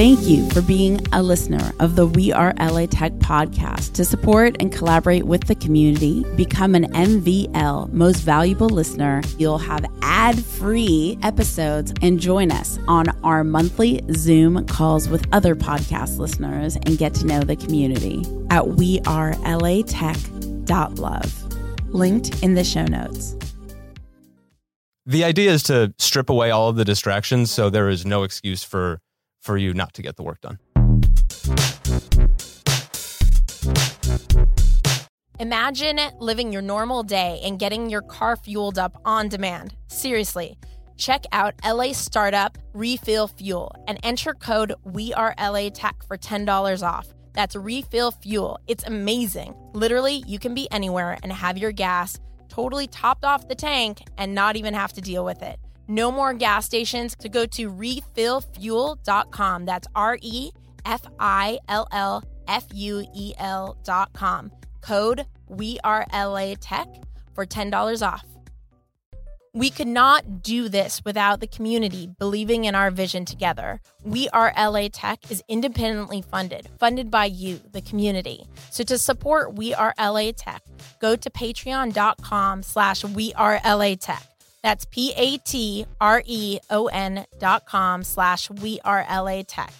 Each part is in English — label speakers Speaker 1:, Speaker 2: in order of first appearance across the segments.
Speaker 1: Thank you for being a listener of the We Are LA Tech podcast. To support and collaborate with the community, become an MVL Most Valuable Listener. You'll have ad free episodes and join us on our monthly Zoom calls with other podcast listeners and get to know the community at wearelatech.love. Linked in the show notes.
Speaker 2: The idea is to strip away all of the distractions so there is no excuse for for you not to get the work done.
Speaker 3: Imagine living your normal day and getting your car fueled up on demand. Seriously, check out LA Startup Refill Fuel and enter code WeAreLATech for $10 off. That's Refill Fuel. It's amazing. Literally, you can be anywhere and have your gas totally topped off the tank and not even have to deal with it. No more gas stations to go to refillfuel.com. That's R E F I L L F U E L.com. Code We Are LA Tech for $10 off. We could not do this without the community believing in our vision together. We Are LA Tech is independently funded, funded by you, the community. So to support We Are LA Tech, go to patreon.com slash We Are LA Tech. That's P-A-T-R-E-O-N dot com slash We Are LA Tech.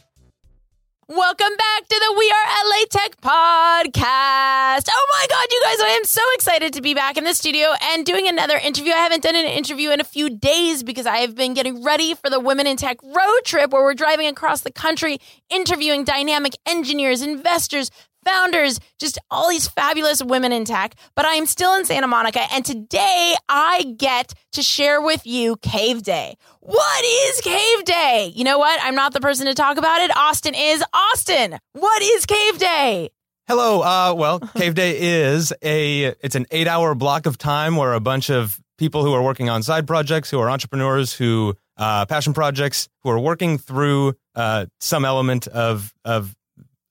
Speaker 3: Welcome back to the We Are LA Tech podcast. Oh my God, you guys, I am so excited to be back in the studio and doing another interview. I haven't done an interview in a few days because I have been getting ready for the Women in Tech road trip where we're driving across the country, interviewing dynamic engineers, investors, founders, just all these fabulous women in tech. But I am still in Santa Monica, and today I get to share with you Cave Day. What is Cave Day? You know what? I'm not the person to talk about it. Austin is. Austin, what is Cave Day?
Speaker 2: Hello. Uh, well, Cave Day is a it's an eight hour block of time where a bunch of people who are working on side projects, who are entrepreneurs, who uh, passion projects, who are working through uh, some element of of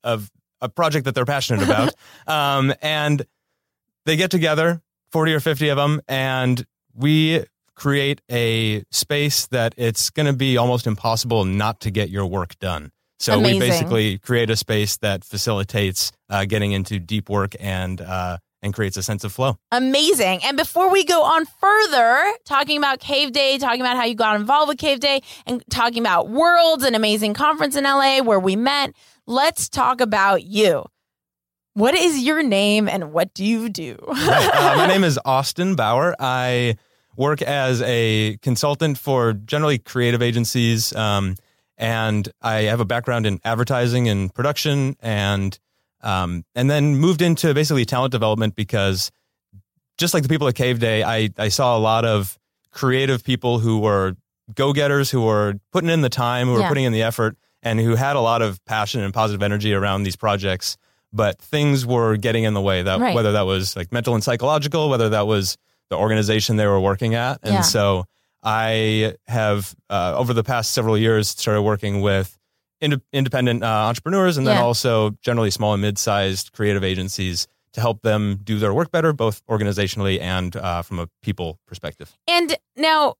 Speaker 2: of a project that they're passionate about, um, and they get together, forty or fifty of them, and we create a space that it's going to be almost impossible not to get your work done. So
Speaker 3: Amazing.
Speaker 2: we basically create a space that facilitates uh, getting into deep work and uh, and creates a sense of flow.
Speaker 3: Amazing. And before we go on further, talking about Cave Day, talking about how you got involved with Cave Day, and talking about Worldz, an amazing conference in LA where we met, let's talk about you. What is your name and what do you do?
Speaker 2: Right. Uh, my name is Austin Bauer. I work as a consultant for generally creative agencies, um, and I have a background in advertising and production, and um, and then moved into basically talent development because just like the people at Cave Day, I I saw a lot of creative people who were go getters, who were putting in the time, who were
Speaker 3: Yeah.
Speaker 2: putting in the effort, and who had a lot of passion and positive energy around these projects. But things were getting in the way. That
Speaker 3: Right.
Speaker 2: whether that was like mental and psychological, whether that was the organization they were working at, and
Speaker 3: Yeah.
Speaker 2: so I have uh, over the past several years started working with ind- independent uh, entrepreneurs and then
Speaker 3: Yeah.
Speaker 2: also generally small and mid-sized creative agencies to help them do their work better, both organizationally and uh, from a people perspective.
Speaker 3: and now,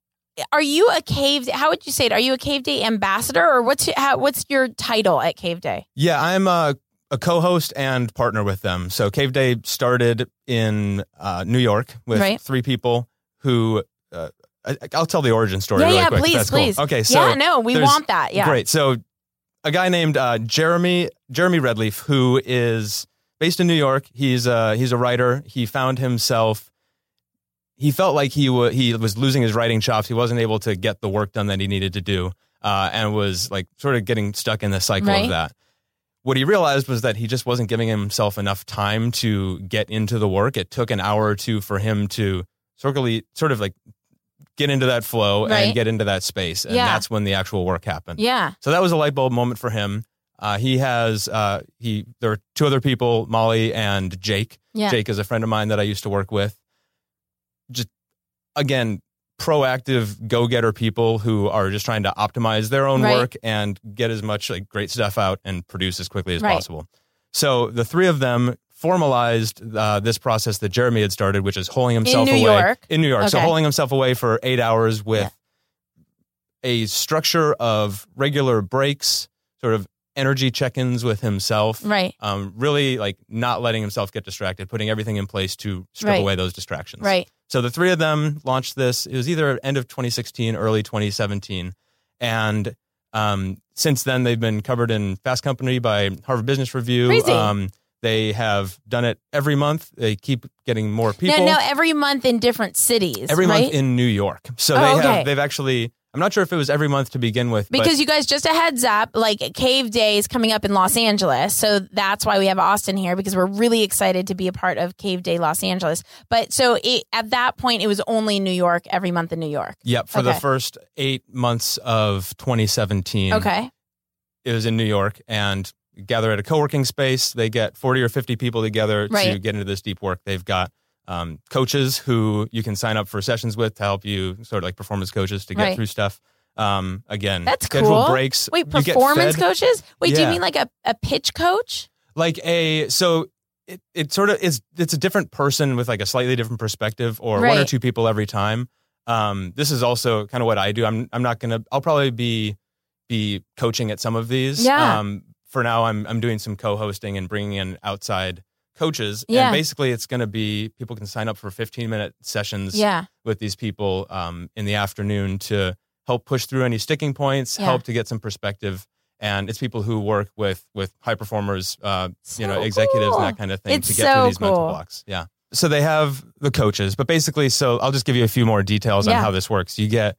Speaker 3: are you a Cave Day? How would you say it? Are you a Cave Day ambassador or what's your, how, what's your title at Cave Day?
Speaker 2: Yeah, I'm a, a co-host and partner with them. So Cave Day started in uh, New York with
Speaker 3: Right.
Speaker 2: three people who. Uh, I, I'll tell the origin story.
Speaker 3: yeah,
Speaker 2: really
Speaker 3: yeah,
Speaker 2: quick.
Speaker 3: please,
Speaker 2: that's cool.
Speaker 3: please.
Speaker 2: Okay, so
Speaker 3: yeah, no, we want that. Yeah.
Speaker 2: Great. So a guy named uh, Jeremy Jeremy Redleaf, who is based in New York. He's uh, he's a writer. He found himself. He felt like he wa he was losing his writing chops. He wasn't able to get the work done that he needed to do, uh, and was like sort of getting stuck in the cycle
Speaker 3: Right.
Speaker 2: of that. What he realized was that he just wasn't giving himself enough time to get into the work. It took an hour or two for him to sort of, sort of like get into that flow
Speaker 3: Right.
Speaker 2: and get into that space, and
Speaker 3: Yeah.
Speaker 2: that's when the actual work happened.
Speaker 3: Yeah.
Speaker 2: So that was a light bulb moment for him. Uh, he has uh, he there are two other people, Molly and Jake.
Speaker 3: Yeah.
Speaker 2: Jake is a friend of mine that I used to work with. Again, proactive go-getter people who are just trying to optimize their own
Speaker 3: Right.
Speaker 2: work and get as much like great stuff out and produce as quickly as
Speaker 3: Right.
Speaker 2: possible. So the three of them formalized uh, this process that Jeremy had started, which is holding himself
Speaker 3: New
Speaker 2: away
Speaker 3: York?
Speaker 2: in New York. So
Speaker 3: Okay.
Speaker 2: holding himself away for eight hours with
Speaker 3: Yeah.
Speaker 2: a structure of regular breaks, sort of energy check-ins with himself.
Speaker 3: Right.
Speaker 2: Um, really like not letting himself get distracted, putting everything in place to strip
Speaker 3: Right.
Speaker 2: away those distractions.
Speaker 3: Right.
Speaker 2: So the three of them launched this. It was either end of 2016, early 2017, and um, since then they've been covered in Fast Company by Harvard Business Review. Um, they have done it every month. They keep getting more people.
Speaker 3: No, no, every month in different cities.
Speaker 2: every
Speaker 3: right?
Speaker 2: month in New York. So
Speaker 3: Oh,
Speaker 2: they
Speaker 3: okay.
Speaker 2: have they've actually. I'm not sure if it was every month to begin with, but
Speaker 3: Because you guys, just a heads up, like Cave Day is coming up in Los Angeles. So that's why we have Austin here because we're really excited to be a part of Cave Day Los Angeles. But so it, at that point, it was only New York, every month in New York.
Speaker 2: Yep, for the first eight months of 2017,
Speaker 3: Okay.
Speaker 2: it was in New York and gather at a co-working space. They get 40 or 50 people together to get into this deep work. They've got um, coaches who you can sign up for sessions with to help you, sort of like performance coaches to get
Speaker 3: Right.
Speaker 2: through stuff. Um, again,
Speaker 3: That's
Speaker 2: schedule
Speaker 3: cool.
Speaker 2: breaks.
Speaker 3: Wait, performance coaches? Wait, do you mean like a, a pitch coach?
Speaker 2: like a so it, it sort of is it's a different person with like a slightly different perspective or one or two people every time um this is also kind of what i do i'm i'm not gonna i'll probably be be coaching at some of these
Speaker 3: Yeah.
Speaker 2: um for now i'm i'm doing some co-hosting and bringing in outside coaches
Speaker 3: Yeah.
Speaker 2: and basically it's going to be people can sign up for 15 minute sessions
Speaker 3: Yeah.
Speaker 2: with these people um, in the afternoon to help push through any sticking points,
Speaker 3: Yeah.
Speaker 2: help to get some perspective. And it's people who work with with high performers, uh, you know, executives
Speaker 3: cool.
Speaker 2: and that kind of thing
Speaker 3: It's
Speaker 2: to get through
Speaker 3: so
Speaker 2: these mental blocks. Yeah. So they have the coaches, but basically, so I'll just give you a few more details on how this works. You get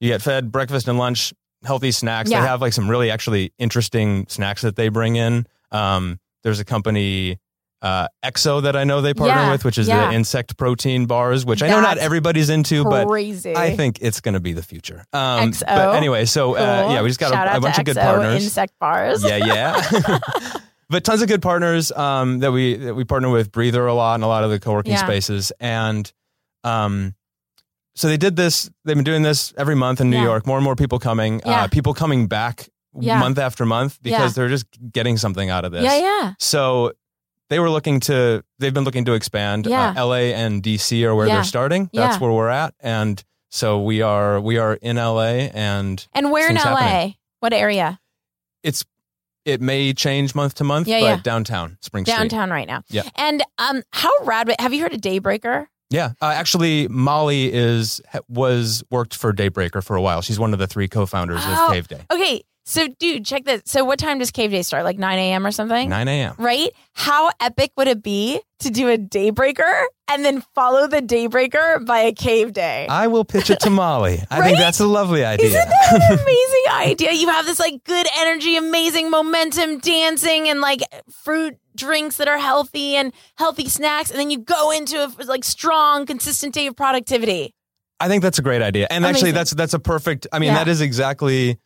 Speaker 2: you get fed breakfast and lunch, healthy snacks. They have like some really actually interesting snacks that they bring in. Um, there's a company. Uh, Exo that I know they partner
Speaker 3: Yeah,
Speaker 2: with, which is
Speaker 3: yeah.
Speaker 2: the insect protein bars, which I know not everybody's into, but I think it's going to be the future. Um,
Speaker 3: Exo.
Speaker 2: But anyway, so uh, yeah, we just got a, a bunch of good partners.
Speaker 3: Insect bars.
Speaker 2: Yeah, yeah. but tons of good partners um, that we that we partner with. Breather a lot and a lot of the co-working
Speaker 3: Yeah.
Speaker 2: spaces, and um, so they did this. They've been doing this every month in New
Speaker 3: Yeah.
Speaker 2: York. More and more people coming.
Speaker 3: Yeah.
Speaker 2: Uh, people coming back month after month because they're just getting something out of this.
Speaker 3: yeah, yeah.
Speaker 2: So they were looking to. They've been looking to expand.
Speaker 3: Yeah.
Speaker 2: Uh, L.A. and D.C. are where
Speaker 3: Yeah.
Speaker 2: they're starting. That's
Speaker 3: Yeah.
Speaker 2: where we're at, and so we are. We are in L.A. and
Speaker 3: And where in LA?
Speaker 2: happening.
Speaker 3: What area?
Speaker 2: it's. It may change month to month,
Speaker 3: Yeah,
Speaker 2: but
Speaker 3: yeah.
Speaker 2: downtown Spring Street.
Speaker 3: Downtown right now.
Speaker 2: Yeah.
Speaker 3: And um, how rad? Have you heard of Daybreaker?
Speaker 2: Yeah, uh, actually, Molly is was worked for Daybreaker for a while. She's one of the three co-founders
Speaker 3: Oh.
Speaker 2: of Cave Day.
Speaker 3: Okay, so dude, check this. So what time does Cave Day start? Like 9 a.m. or something?
Speaker 2: Nine a.m.
Speaker 3: Right? How epic would it be to do a Daybreaker and then follow the Daybreaker by a Cave Day?
Speaker 2: I will pitch it to Molly. I
Speaker 3: Right?
Speaker 2: think that's a lovely idea.
Speaker 3: Isn't that an amazing idea? You have this like good energy, amazing momentum, dancing, and like fruit drinks that are healthy and healthy snacks, and then you go into a like strong, consistent day of productivity.
Speaker 2: I think that's a great idea. And actually, that's that's a perfect. I mean,
Speaker 3: Yeah.
Speaker 2: that is exactly.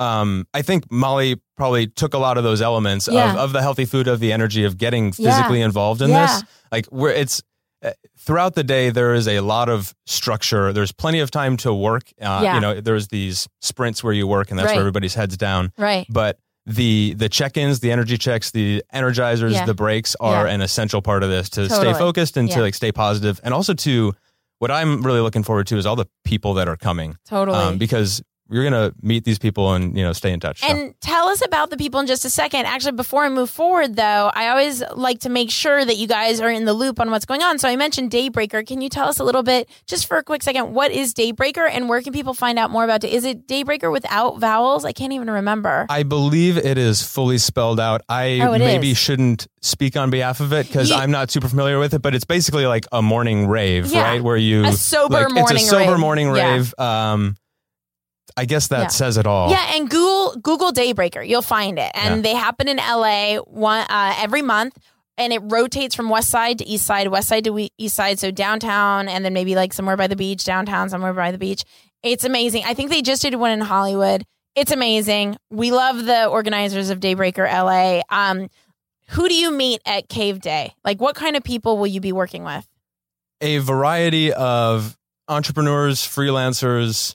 Speaker 2: Um, I think Molly probably took a lot of those elements
Speaker 3: Yeah.
Speaker 2: of, of the healthy food, of the energy, of getting
Speaker 3: Yeah.
Speaker 2: physically involved in
Speaker 3: Yeah.
Speaker 2: this. Like where it's uh, throughout the day, there is a lot of structure. There's plenty of time to work. Uh,
Speaker 3: Yeah.
Speaker 2: You know, there's these sprints where you work, and that's
Speaker 3: Right.
Speaker 2: where everybody's heads down.
Speaker 3: Right.
Speaker 2: But the the check-ins, the energy checks, the energizers,
Speaker 3: Yeah.
Speaker 2: the breaks are
Speaker 3: Yeah.
Speaker 2: an essential part of this to
Speaker 3: Totally.
Speaker 2: stay focused and
Speaker 3: Yeah.
Speaker 2: to like stay positive, and also to what I'm really looking forward to is all the people that are coming
Speaker 3: Totally.
Speaker 2: um, because you're gonna meet these people and you know stay in touch. So.
Speaker 3: And tell us about the people in just a second. Actually, before I move forward, though, I always like to make sure that you guys are in the loop on what's going on. So I mentioned Daybreaker. Can you tell us a little bit, just for a quick second, what is Daybreaker and where can people find out more about it? Is it Daybreaker without vowels? I can't even remember.
Speaker 2: I believe it is fully spelled out. I
Speaker 3: Oh,
Speaker 2: maybe
Speaker 3: is.
Speaker 2: shouldn't speak on behalf of it because I'm not super familiar with it, but it's basically like a morning rave,
Speaker 3: Yeah.
Speaker 2: right? Where you
Speaker 3: A sober
Speaker 2: like,
Speaker 3: morning
Speaker 2: It's a sober
Speaker 3: rave.
Speaker 2: morning
Speaker 3: Yeah.
Speaker 2: rave. Um, I guess that
Speaker 3: Yeah.
Speaker 2: says it all.
Speaker 3: Yeah, and Google Google Daybreaker, you'll find it, and
Speaker 2: Yeah.
Speaker 3: they happen in LA one uh, every month, and it rotates from west side to east side, west side to east side, so downtown, and then maybe like somewhere by the beach, downtown, somewhere by the beach. It's amazing. I think they just did one in Hollywood. It's amazing. We love the organizers of Daybreaker LA. Um, who do you meet at Cave Day? Like, what kind of people will you be working with?
Speaker 2: a variety of entrepreneurs, freelancers,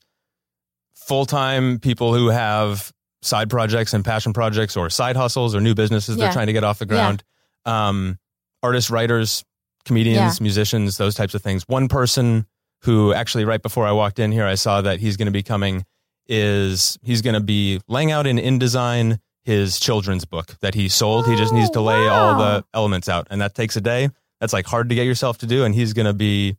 Speaker 2: full time people who have side projects and passion projects or side hustles or new businesses
Speaker 3: Yeah.
Speaker 2: they're trying to get off the ground. Um, artists, writers, comedians, musicians, those types of things. One person who actually, right before I walked in here, I saw that he's going to be coming is he's going to be laying out in InDesign his children's book that he sold. he just needs to
Speaker 3: Oh,
Speaker 2: lay all the elements out, and that takes a day. That's like hard to get yourself to do, and he's going to be,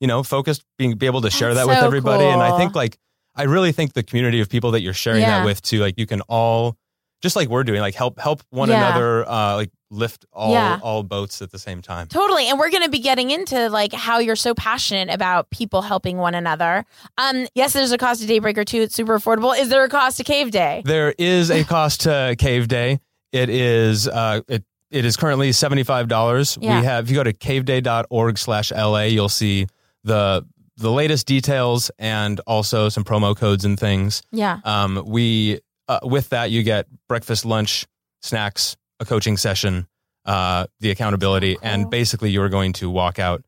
Speaker 2: you know, focused, being be able to share
Speaker 3: That's
Speaker 2: that with
Speaker 3: so
Speaker 2: everybody. And I think like I really think the community of people that you're sharing
Speaker 3: Yeah.
Speaker 2: that with too, like you can all just like we're doing, like help help one
Speaker 3: Yeah.
Speaker 2: another, uh, like lift all
Speaker 3: Yeah.
Speaker 2: all boats at the same time.
Speaker 3: Totally. And we're going to be getting into like how you're so passionate about people helping one another. Um, yes, there's a cost to Daybreaker too. It's super affordable. Is there a cost to Cave Day?
Speaker 2: There is a cost to Cave Day. It is uh it it is currently seventy five dollars.
Speaker 3: Yeah.
Speaker 2: We have if you go to caveday.org slash LA, you'll see the the latest details and also some promo codes and things.
Speaker 3: Yeah.
Speaker 2: Um, we uh, with that you get breakfast, lunch, snacks, a coaching session, uh, the accountability,
Speaker 3: Cool.
Speaker 2: and basically you are going to walk out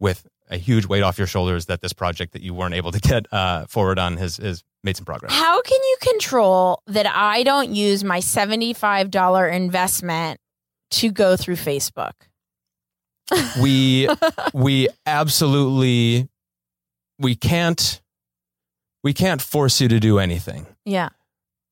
Speaker 2: with a huge weight off your shoulders that this project that you weren't able to get uh, forward on has, has made some progress.
Speaker 3: How can you control that I don't use my $75 investment to go through Facebook?
Speaker 2: we we absolutely we can't we can't force you to do anything.
Speaker 3: Yeah.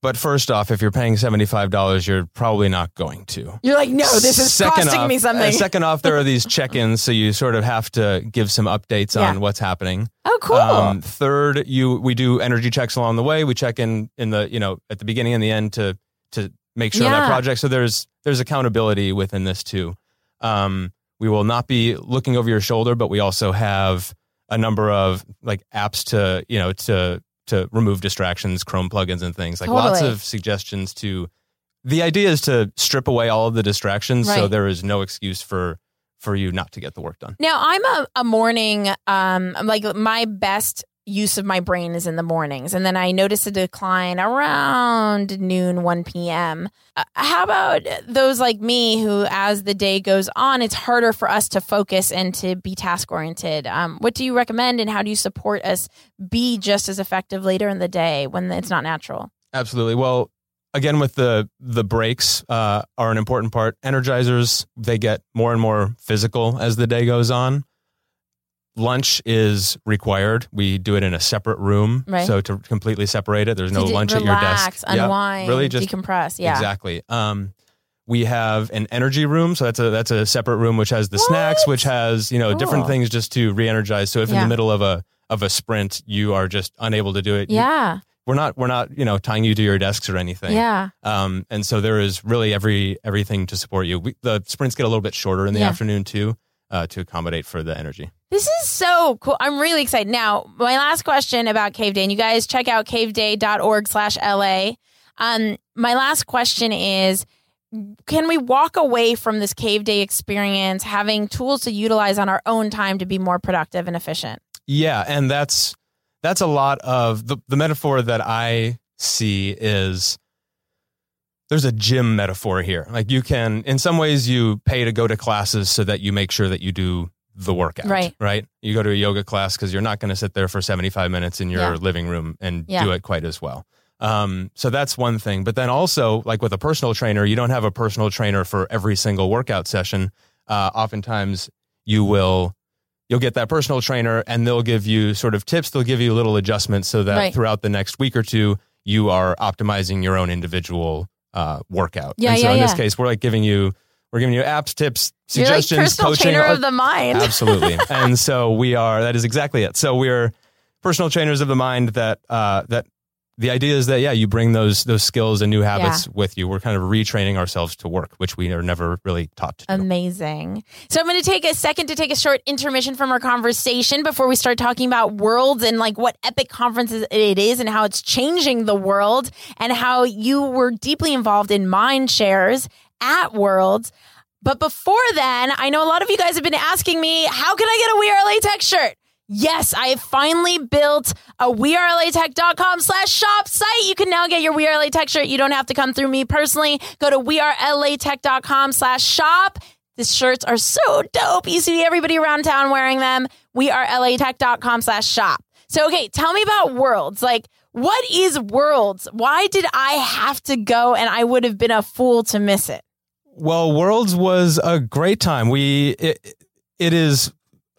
Speaker 2: But first off, if you're paying seventy five dollars, you're probably not going to.
Speaker 3: You're like, no, this is
Speaker 2: Second
Speaker 3: costing
Speaker 2: off-
Speaker 3: me something.
Speaker 2: uh, second off, there are these check-ins, so you sort of have to give some updates
Speaker 3: Yeah.
Speaker 2: on what's happening.
Speaker 3: oh, cool.
Speaker 2: Um, third, you we do energy checks along the way. We check in in the you know at the beginning and the end to to make sure
Speaker 3: Yeah.
Speaker 2: that project. So there's there's accountability within this too. Um, we will not be looking over your shoulder, but we also have a number of like apps to you know to to remove distractions, Chrome plugins and things like lots of suggestions to. The idea is to strip away all of the distractions, so there is no excuse for for you not to get the work done.
Speaker 3: Now I'm a, a morning um like my best use of my brain is in the mornings and then I notice a decline around noon 1 p.m. Uh, how about those like me who as the day goes on it's harder for us to focus and to be task oriented. Um what do you recommend and how do you support us be just as effective later in the day when it's not natural?
Speaker 2: Absolutely. Well, again, with the the breaks uh, are an important part. Energizers they get more and more physical as the day goes on. Lunch is required. We do it in a separate room,
Speaker 3: Right.
Speaker 2: so to completely separate it, there's no lunch at your
Speaker 3: relax,
Speaker 2: desk. Yeah,
Speaker 3: unwind,
Speaker 2: really just
Speaker 3: decompress. Yeah.
Speaker 2: exactly. Um, we have an energy room, so that's a that's a separate room which has the snacks, which has you know different things just to re-energize. So if in the middle of a of a sprint you are just unable to do it, you-
Speaker 3: Yeah.
Speaker 2: we're not we're not you know tying you to your desks or anything.
Speaker 3: Yeah.
Speaker 2: Um, and so there is really every everything to support you. We, the sprints get a little bit shorter in the
Speaker 3: Yeah.
Speaker 2: afternoon too, uh, to accommodate for the energy.
Speaker 3: This is so cool. I'm really excited. Now, my last question about Cave Day, and you guys check out caveday.org slash LA. Um, my last question is can we walk away from this Cave Day experience having tools to utilize on our own time to be more productive and efficient?
Speaker 2: Yeah, and that's that's a lot of the the metaphor that I see is there's a gym metaphor here. Like you can in some ways you pay to go to classes so that you make sure that you do the workout.
Speaker 3: Right.
Speaker 2: Right. You go to a yoga class because you're not going to sit there for 75 minutes in your
Speaker 3: Yeah.
Speaker 2: living room and
Speaker 3: Yeah.
Speaker 2: do it quite as well. Um, so that's one thing. But then also, like with a personal trainer, you don't have a personal trainer for every single workout session. Uh, oftentimes, you will you'll get that personal trainer, and they'll give you sort of tips. They'll give you little adjustments so that
Speaker 3: Right.
Speaker 2: throughout the next week or two, you are optimizing your own individual uh, workout.
Speaker 3: Yeah,
Speaker 2: and so
Speaker 3: yeah,
Speaker 2: in this case, we're like giving you we're giving you apps, tips,
Speaker 3: You're like
Speaker 2: suggestions,
Speaker 3: personal
Speaker 2: coaching.
Speaker 3: trainer of the mind.
Speaker 2: Absolutely. and so we are, that is exactly it. So we're personal trainers of the mind that, uh, that the idea is that, yeah, you bring those, those skills and new habits with you. We're kind of retraining ourselves to work, which we are never really taught to do.
Speaker 3: Amazing. So I'm going to take a second to take a short intermission from our conversation before we start talking about Worldz and like what epic conferences it is and how it's changing the world and how you were deeply involved in mind shares at Worldz. But before then, I know a lot of you guys have been asking me, how can I get a We Are LA Tech shirt? Yes, I have finally built a wearelatech.com slash shop site. You can now get your We Are LA Tech shirt. You don't have to come through me personally. Go to wearelatech.com slash shop. These shirts are so dope. You see everybody around town wearing them. Wearelatech.com slash shop. So, okay, tell me about Worldz. Like, what is Worldz? Why did I have to go and I would have been a fool to miss it?
Speaker 2: Well, Worldz was a great time. We, it, it is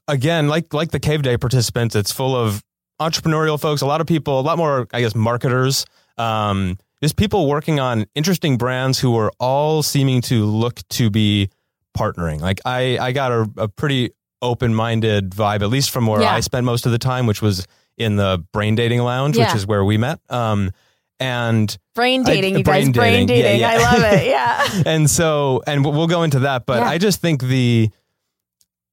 Speaker 2: again, like, like the cave day participants, it's full of entrepreneurial folks, a lot of people, a lot more, I guess, marketers, um, just people working on interesting brands who are all seeming to look to be partnering. Like I, I got a, a pretty open minded vibe, at least from where
Speaker 3: Yeah.
Speaker 2: I spent most of the time, which was in the brain dating lounge,
Speaker 3: Yeah.
Speaker 2: which is where we met. Um, and
Speaker 3: Brain
Speaker 2: I-
Speaker 3: dating, you
Speaker 2: brain
Speaker 3: guys. Brain
Speaker 2: dating.
Speaker 3: dating.
Speaker 2: Yeah, yeah.
Speaker 3: I love it. Yeah.
Speaker 2: and so and we'll we'll go into that but
Speaker 3: Yeah.
Speaker 2: i just think the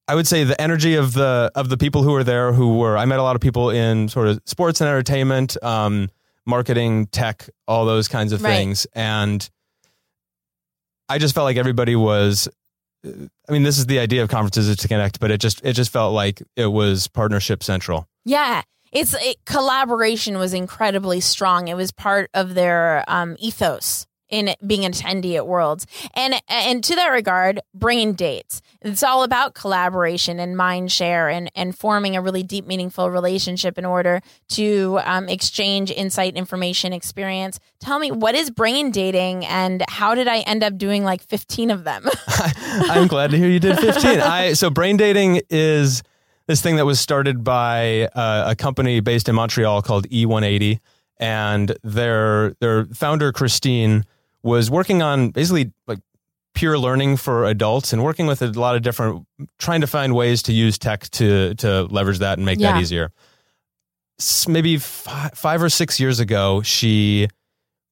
Speaker 2: i would say the energy of the of the people who were there who were i met a lot of people in sort of sports and entertainment um marketing tech all those kinds of
Speaker 3: Right.
Speaker 2: things and i just felt like everybody was i mean this is the idea of conferences is to connect but it just it just felt like it was partnership central
Speaker 3: Yeah. It's it, collaboration was incredibly strong. It was part of their um, ethos in being an attendee at Worldz. And and to that regard, brain dates. It's all about collaboration and mind share and and forming a really deep, meaningful relationship in order to um, exchange insight, information, experience. Tell me, what is brain dating, and how did I end up doing like fifteen of them?
Speaker 2: I'm glad to hear you did 15. I so brain dating is this thing that was started by uh, a company based in Montreal called E180, and their their founder Christine was working on basically like pure learning for adults and working with a lot of different trying to find ways to use tech to to leverage that and make
Speaker 3: Yeah.
Speaker 2: that easier. Maybe fi- five or six years ago, she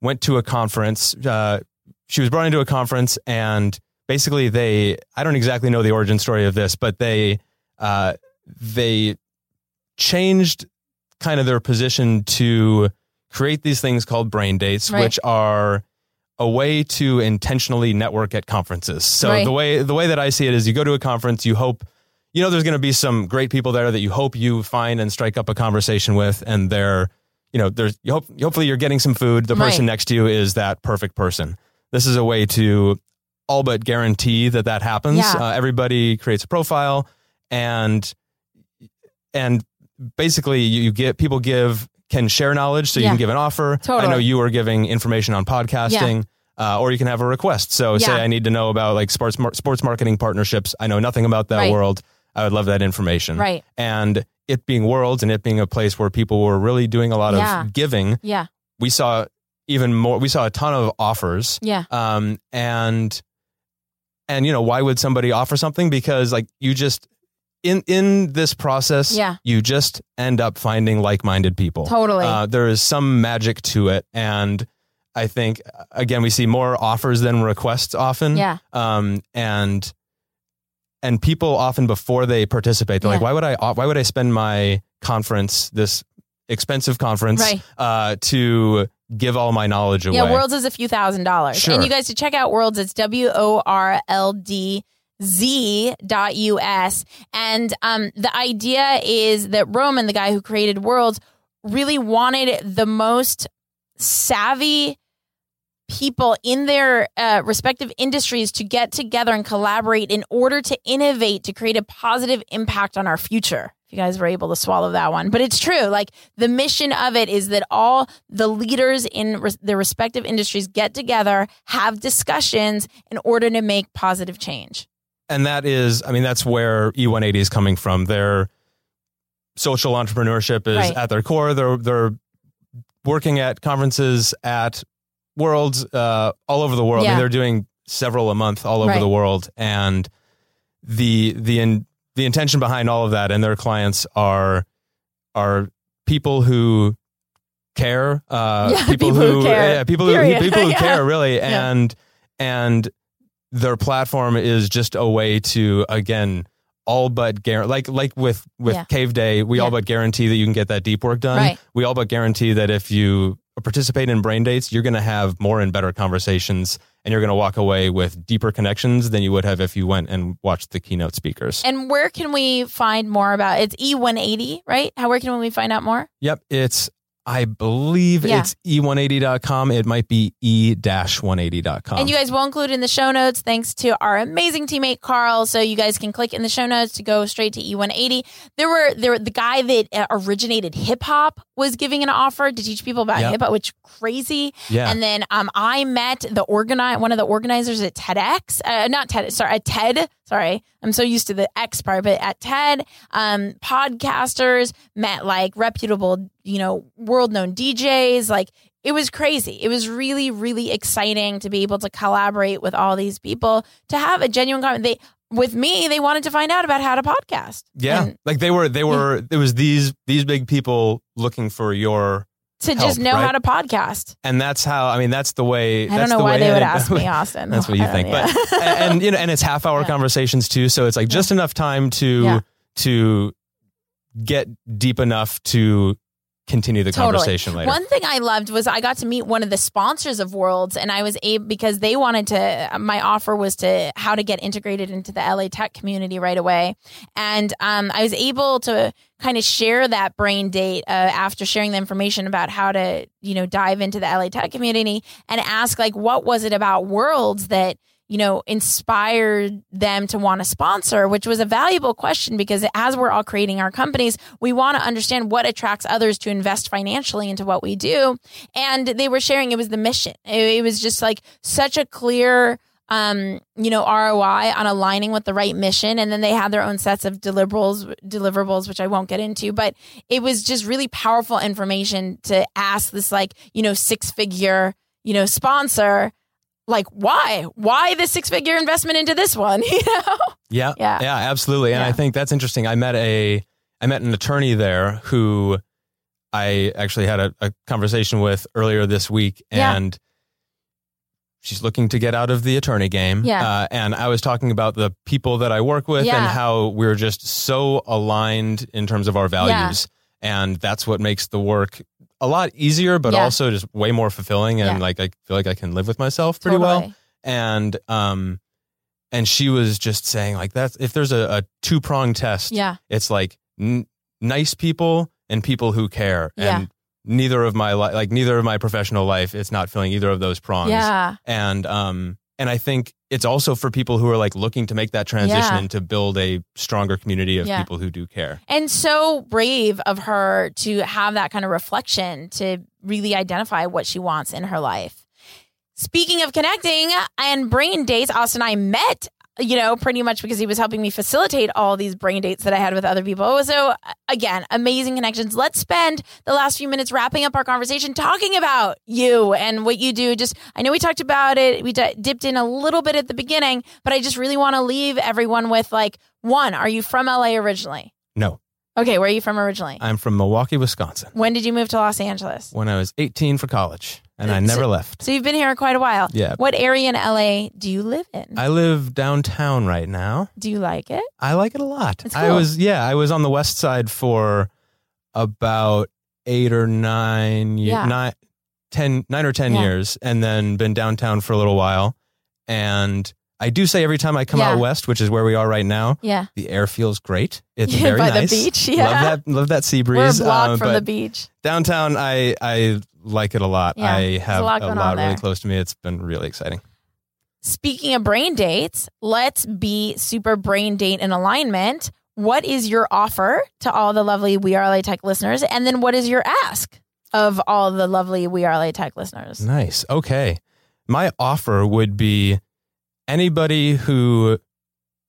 Speaker 2: went to a conference. Uh, she was brought into a conference and basically they i don't exactly know the origin story of this but they uh, they changed kind of their position to create these things called brain dates
Speaker 3: Right.
Speaker 2: which are a way to intentionally network at conferences so
Speaker 3: Right.
Speaker 2: the way the way that i see it is you go to a conference you hope you know there's going to be some great people there that you hope you find and strike up a conversation with and they're you know there's you hope hopefully you're getting some food the person
Speaker 3: Right.
Speaker 2: next to you is that perfect person this is a way to all but guarantee that that happens.
Speaker 3: Yeah.
Speaker 2: Uh, everybody creates a profile, and and basically you, you get people give can share knowledge, so you
Speaker 3: Yeah.
Speaker 2: can give an offer. I know you are giving information on podcasting. Uh, or you can have a request. So, say
Speaker 3: Yeah.
Speaker 2: I need to know about like sports mar- sports marketing partnerships. I know nothing about that
Speaker 3: Right.
Speaker 2: world. I would love that information.
Speaker 3: right.
Speaker 2: And it being Worldz and it being a place where people were really doing a lot
Speaker 3: Yeah.
Speaker 2: of giving,
Speaker 3: Yeah.
Speaker 2: we saw even more. We saw a ton of offers
Speaker 3: Yeah.
Speaker 2: um, and and you know why would somebody offer something because like you just in in this process
Speaker 3: Yeah.
Speaker 2: you just end up finding like-minded people
Speaker 3: Totally.
Speaker 2: uh, there is some magic to it and i think again we see more offers than requests often
Speaker 3: yeah.
Speaker 2: um, and and people often before they participate they're like why would i why would i spend my conference this expensive conference
Speaker 3: Right.
Speaker 2: uh, to give all my knowledge away
Speaker 3: Yeah, Worldz is a few thousand dollars.
Speaker 2: Sure.
Speaker 3: And you guys to check out Worldz, it's W O R L D Z dot US. And um, the idea is that Roman, the guy who created Worldz, really wanted the most savvy people in their uh, respective industries to get together and collaborate in order to innovate to create a positive impact on our future. If you guys were able to swallow that one, but it's true. Like the mission of it is that all the leaders in res- their respective industries get together, have discussions in order to make positive change.
Speaker 2: And that is i mean that's where e180 is coming from their social entrepreneurship is
Speaker 3: Right.
Speaker 2: at their core they're they're working at conferences at worlds uh, all over the world I mean, they're doing several a month all over
Speaker 3: Right.
Speaker 2: the world and the the in, the intention behind all of that and their clients are are people who care uh
Speaker 3: Yeah, people who care.
Speaker 2: yeah, people who people who
Speaker 3: Yeah.
Speaker 2: care really
Speaker 3: Yeah.
Speaker 2: and and their platform is just a way to again all but guarantee like like with with
Speaker 3: Yeah.
Speaker 2: cave day we all but guarantee that you can get that deep work done
Speaker 3: Right.
Speaker 2: we all but guarantee that if you participate in brain dates you're going to have more and better conversations and you're going to walk away with deeper connections than you would have if you went and watched the keynote speakers
Speaker 3: And where can we find more about it's E180, right? How where can we find out more?
Speaker 2: yep it's i believe
Speaker 3: Yeah.
Speaker 2: it's e180.com it might be e-180.com
Speaker 3: And you guys will include in the show notes, thanks to our amazing teammate Carl. So you guys can click in the show notes to go straight to E180. There were there the guy that uh, originated hip hop was giving an offer to teach people about
Speaker 2: Yep.
Speaker 3: hip hop, which crazy.
Speaker 2: yeah
Speaker 3: And then um, I met the organi- one of the organizers at TEDx, uh, not TED, sorry, at TED. Sorry, I'm so used to the X part, but at TED, um, podcasters met like reputable, you know, world known DJs. Like it was crazy. It was really, really exciting to be able to collaborate with all these people to have a genuine comment. They with me, they wanted to find out about how to podcast.
Speaker 2: Yeah,
Speaker 3: And
Speaker 2: like they were, they were. It was these these big people looking for your,
Speaker 3: to
Speaker 2: Help,
Speaker 3: just know
Speaker 2: right?
Speaker 3: how to podcast.
Speaker 2: and that's how. I mean, that's the way.
Speaker 3: I don't know
Speaker 2: the
Speaker 3: why
Speaker 2: way
Speaker 3: they would ask me, Austin.
Speaker 2: That's what you think, but and, and, you know, and it's half hour
Speaker 3: Yeah.
Speaker 2: conversations too. So it's like just enough time to
Speaker 3: Yeah.
Speaker 2: to get deep enough to continue the
Speaker 3: Totally.
Speaker 2: conversation later.
Speaker 3: One thing I loved was I got to meet one of the sponsors of Worldz, and I was able because they wanted to. My offer was to how to get integrated into the LA tech community right away, and um, I was able to kind of share that brain date uh, after sharing the information about how to you know dive into the LA tech community and ask like what was it about Worldz that you know, inspired them to want to sponsor, which was a valuable question because as we're all creating our companies, we want to understand what attracts others to invest financially into what we do. And they were sharing it was the mission. It, was just like such a clear um, you know, ROI on aligning with the right mission. And then they had their own sets of deliverables, deliverables, which I won't get into, but it was just really powerful information to ask this like, you know, six figure, you know, sponsor, like why why the six figure investment into this one you know
Speaker 2: Yeah.
Speaker 3: Yeah.
Speaker 2: Yeah, absolutely. And I think that's interesting. I met a I met an attorney there who I actually had a, a conversation with earlier this week
Speaker 3: Yeah.
Speaker 2: and she's looking to get out of the attorney game.
Speaker 3: Yeah.
Speaker 2: Uh, and I was talking about the people that I work with
Speaker 3: Yeah.
Speaker 2: and how we're just so aligned in terms of our values. And that's what makes the work a lot easier, but
Speaker 3: Yeah.
Speaker 2: also just way more fulfilling. And
Speaker 3: Yeah.
Speaker 2: like I feel like I can live with myself pretty well and um and she was just saying like that's if there's a, a two prong test
Speaker 3: yeah
Speaker 2: it's like n- nice people and people who care
Speaker 3: Yeah.
Speaker 2: and neither of my li- like neither of my professional life it's not filling either of those prongs
Speaker 3: yeah
Speaker 2: and um and i think it's also for people who are like looking to make that transition
Speaker 3: Yeah.
Speaker 2: and to build a stronger community of
Speaker 3: Yeah.
Speaker 2: people who do care
Speaker 3: and so brave of her to have that kind of reflection to really identify what she wants in her life speaking of connecting and brain dates austin and i met you know pretty much because he was helping me facilitate all these brain dates that i had with other people. So uh, again amazing connections. Let's spend the last few minutes wrapping up our conversation talking about you and what you do. Just i know we talked about it. We d- dipped in a little bit at the beginning but i just really want to leave everyone with like one are you from la originally?
Speaker 2: No.
Speaker 3: Okay, where are you from originally?
Speaker 2: i'm from milwaukee wisconsin.
Speaker 3: When did you move to Los Angeles?
Speaker 2: when i was 18 for college and i
Speaker 3: So-
Speaker 2: never left
Speaker 3: So you've been here quite a while.
Speaker 2: yeah
Speaker 3: What area in LA do you live in?
Speaker 2: i live downtown right now
Speaker 3: do you like it?
Speaker 2: I like it a lot.
Speaker 3: It's
Speaker 2: I was yeah, I was on the west side for about eight or nine years,
Speaker 3: Yeah.
Speaker 2: nine, ten, nine or ten
Speaker 3: Yeah.
Speaker 2: years, and then been downtown for a little while. And I do say every time I come
Speaker 3: Yeah.
Speaker 2: out west, which is where we are right now,
Speaker 3: Yeah.
Speaker 2: the air feels great. It's
Speaker 3: Yeah,
Speaker 2: very
Speaker 3: by the beach, yeah.
Speaker 2: Love that. Love that sea breeze.
Speaker 3: We're a block
Speaker 2: um,
Speaker 3: from the beach.
Speaker 2: downtown, I I like it a lot.
Speaker 3: Yeah,
Speaker 2: I
Speaker 3: there's a
Speaker 2: have
Speaker 3: lot
Speaker 2: a lot really
Speaker 3: there.
Speaker 2: close to me. It's been really exciting.
Speaker 3: Speaking of brain dates, let's be super brain date in alignment. What is your offer to all the lovely We Are LA Tech listeners? And then what is your ask of all the lovely We Are LA Tech listeners?
Speaker 2: Nice. Okay. My offer would be anybody who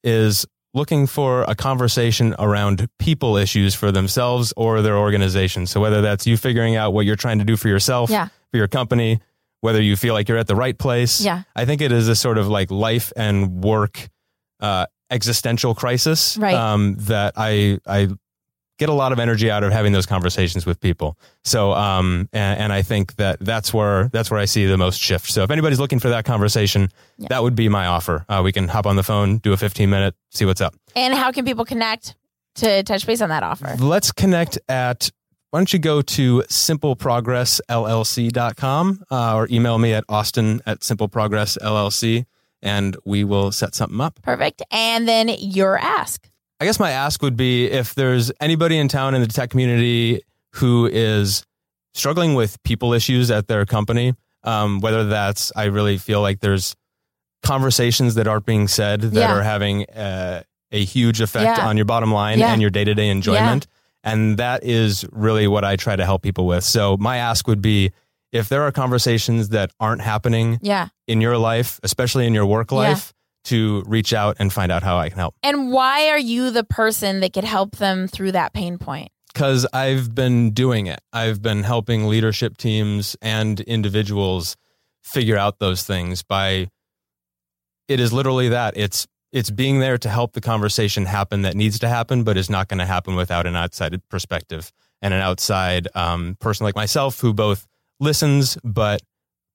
Speaker 2: is looking for a conversation around people issues for themselves or their organization. So whether that's you figuring out what you're trying to do for yourself,
Speaker 3: Yeah.
Speaker 2: for your company, whether you feel like you're at the right place.
Speaker 3: Yeah.
Speaker 2: I think it is a sort of like life and work uh, existential crisis
Speaker 3: Right.
Speaker 2: um, that I I get a lot of energy out of having those conversations with people. So um, and, and I think that that's where that's where I see the most shift. So if anybody's looking for that conversation,
Speaker 3: Yeah.
Speaker 2: that would be my offer. Uh, we can hop on the phone, do a 15 minute, see what's up.
Speaker 3: And how can people connect to touch base on that offer?
Speaker 2: Let's connect at why don't you go to simpleprogressllc.com uh, or email me at austin at simpleprogressllc and we will set something up.
Speaker 3: Perfect. And then your ask.
Speaker 2: I guess my ask would be if there's anybody in town in the tech community who is struggling with people issues at their company, um, whether that's, I really feel like there's conversations that aren't being said that
Speaker 3: Yeah.
Speaker 2: are having uh, a huge effect
Speaker 3: Yeah.
Speaker 2: on your bottom line
Speaker 3: Yeah.
Speaker 2: and your day to day enjoyment. And that is really what I try to help people with. So my ask would be if there are conversations that aren't happening
Speaker 3: Yeah.
Speaker 2: in your life, especially in your work life, to reach out and find out how I can help.
Speaker 3: And why are you the person that could help them through that pain point?
Speaker 2: Because I've been doing it. I've been helping leadership teams and individuals figure out those things by it is literally that. It's it's being there to help the conversation happen that needs to happen, but is not going to happen without an outside perspective and an outside um, person like myself who both listens but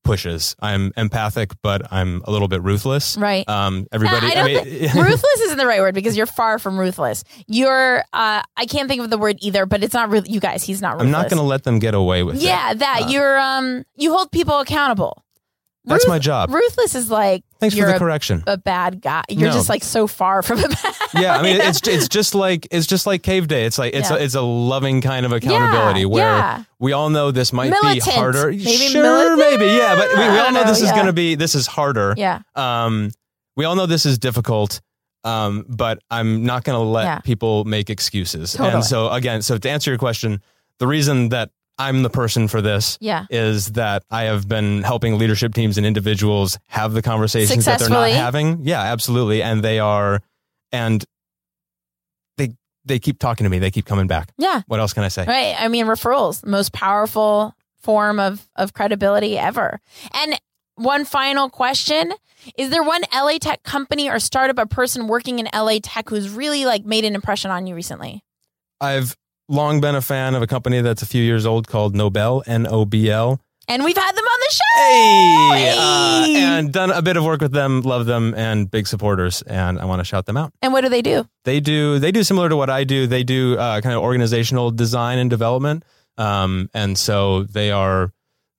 Speaker 2: pushes. I'm empathic, but I'm a little bit ruthless.
Speaker 3: Right.
Speaker 2: Um, everybody.
Speaker 3: I
Speaker 2: I mean,
Speaker 3: thi- ruthless isn't the right word because you're far from ruthless. You're uh, I can't think of the word either, but it's not really you guys. He's not ruthless.
Speaker 2: I'm not going to let them get away with it.
Speaker 3: Yeah, that
Speaker 2: Uh,
Speaker 3: you're um you hold people accountable.
Speaker 2: That's
Speaker 3: Ruth-
Speaker 2: my job.
Speaker 3: Ruthless is like
Speaker 2: Thanks
Speaker 3: you're
Speaker 2: for the
Speaker 3: a,
Speaker 2: correction.
Speaker 3: a bad guy. You're
Speaker 2: No.
Speaker 3: just like so far from a bad.
Speaker 2: yeah, I mean, it's it's just like it's just like Cave Day. It's like it's
Speaker 3: Yeah.
Speaker 2: a, it's a loving kind of accountability where
Speaker 3: yeah.
Speaker 2: we all know this might
Speaker 3: Militant.
Speaker 2: be harder.
Speaker 3: Maybe
Speaker 2: sure,
Speaker 3: militant?
Speaker 2: maybe, yeah, but we, we
Speaker 3: I
Speaker 2: all
Speaker 3: don't
Speaker 2: know,
Speaker 3: know,
Speaker 2: this is
Speaker 3: yeah.
Speaker 2: going to be this is harder.
Speaker 3: yeah.
Speaker 2: Um, we all know this is difficult. Um, but I'm not going to let
Speaker 3: Yeah.
Speaker 2: people make excuses.
Speaker 3: Totally.
Speaker 2: And so again, so to answer your question, the reason that I'm the person for this
Speaker 3: Yeah.
Speaker 2: is that I have been helping leadership teams and individuals have the conversations that they're not having. Yeah, absolutely. And they are, and they they keep talking to me. They keep coming back.
Speaker 3: Yeah.
Speaker 2: What else can I say?
Speaker 3: Right. I mean, referrals, most powerful form of, of credibility ever. And one final question Is there one LA tech company or startup or person working in LA tech who's really like made an impression on you recently?
Speaker 2: I've long been a fan of a company that's a few years old called NOBL, N O B L.
Speaker 3: And we've had them on the show.
Speaker 2: Hey, uh, and done a bit of work with them. Love them and big supporters. And I want to shout them out.
Speaker 3: And what do they do?
Speaker 2: They do they do similar to what I do. They do uh, kind of organizational design and development. Um, and so they are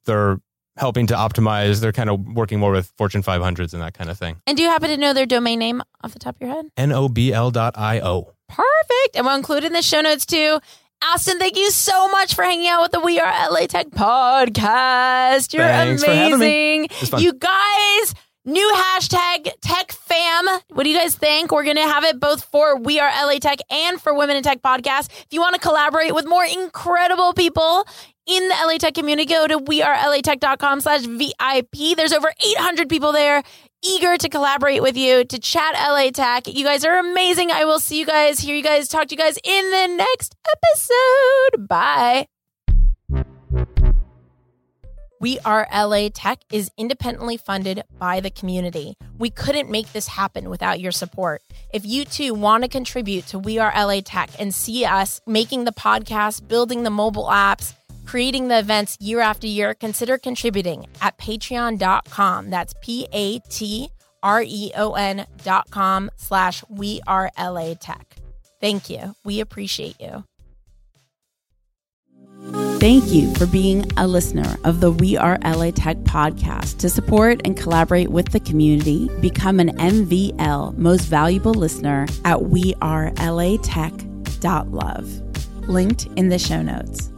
Speaker 2: they're helping to optimize. They're kind of working more with Fortune 500s and that kind of thing.
Speaker 3: And do you happen to know their domain name off the top of your head?
Speaker 2: N O B L dot I O.
Speaker 3: Perfect. And we'll include in the show notes too. Austin, thank you so much for hanging out with the We Are LA Tech podcast. You're
Speaker 2: Thanks
Speaker 3: amazing. You guys, new hashtag Tech Fam. What do you guys think? We're going to have it both for We Are LA Tech and for Women in Tech podcast. If you want to collaborate with more incredible people in the LA Tech community, go to wearelatech.com slash VIP. There's over 800 people there eager to collaborate with you to chat LA Tech. You guys are amazing. I will see you guys, hear you guys, talk to you guys in the next episode. Bye. We Are LA Tech is independently funded by the community. We couldn't make this happen without your support. If you too want to contribute to We Are LA Tech and see us making the podcast, building the mobile apps, creating the events year after year, consider contributing at patreon.com. That's P A T R E O N dot com slash We Are LA Tech. Thank you. We appreciate you.
Speaker 1: Thank you for being a listener of the We Are LA Tech podcast. To support and collaborate with the community, become an MVL most valuable listener at wearelatech.love. Linked in the show notes.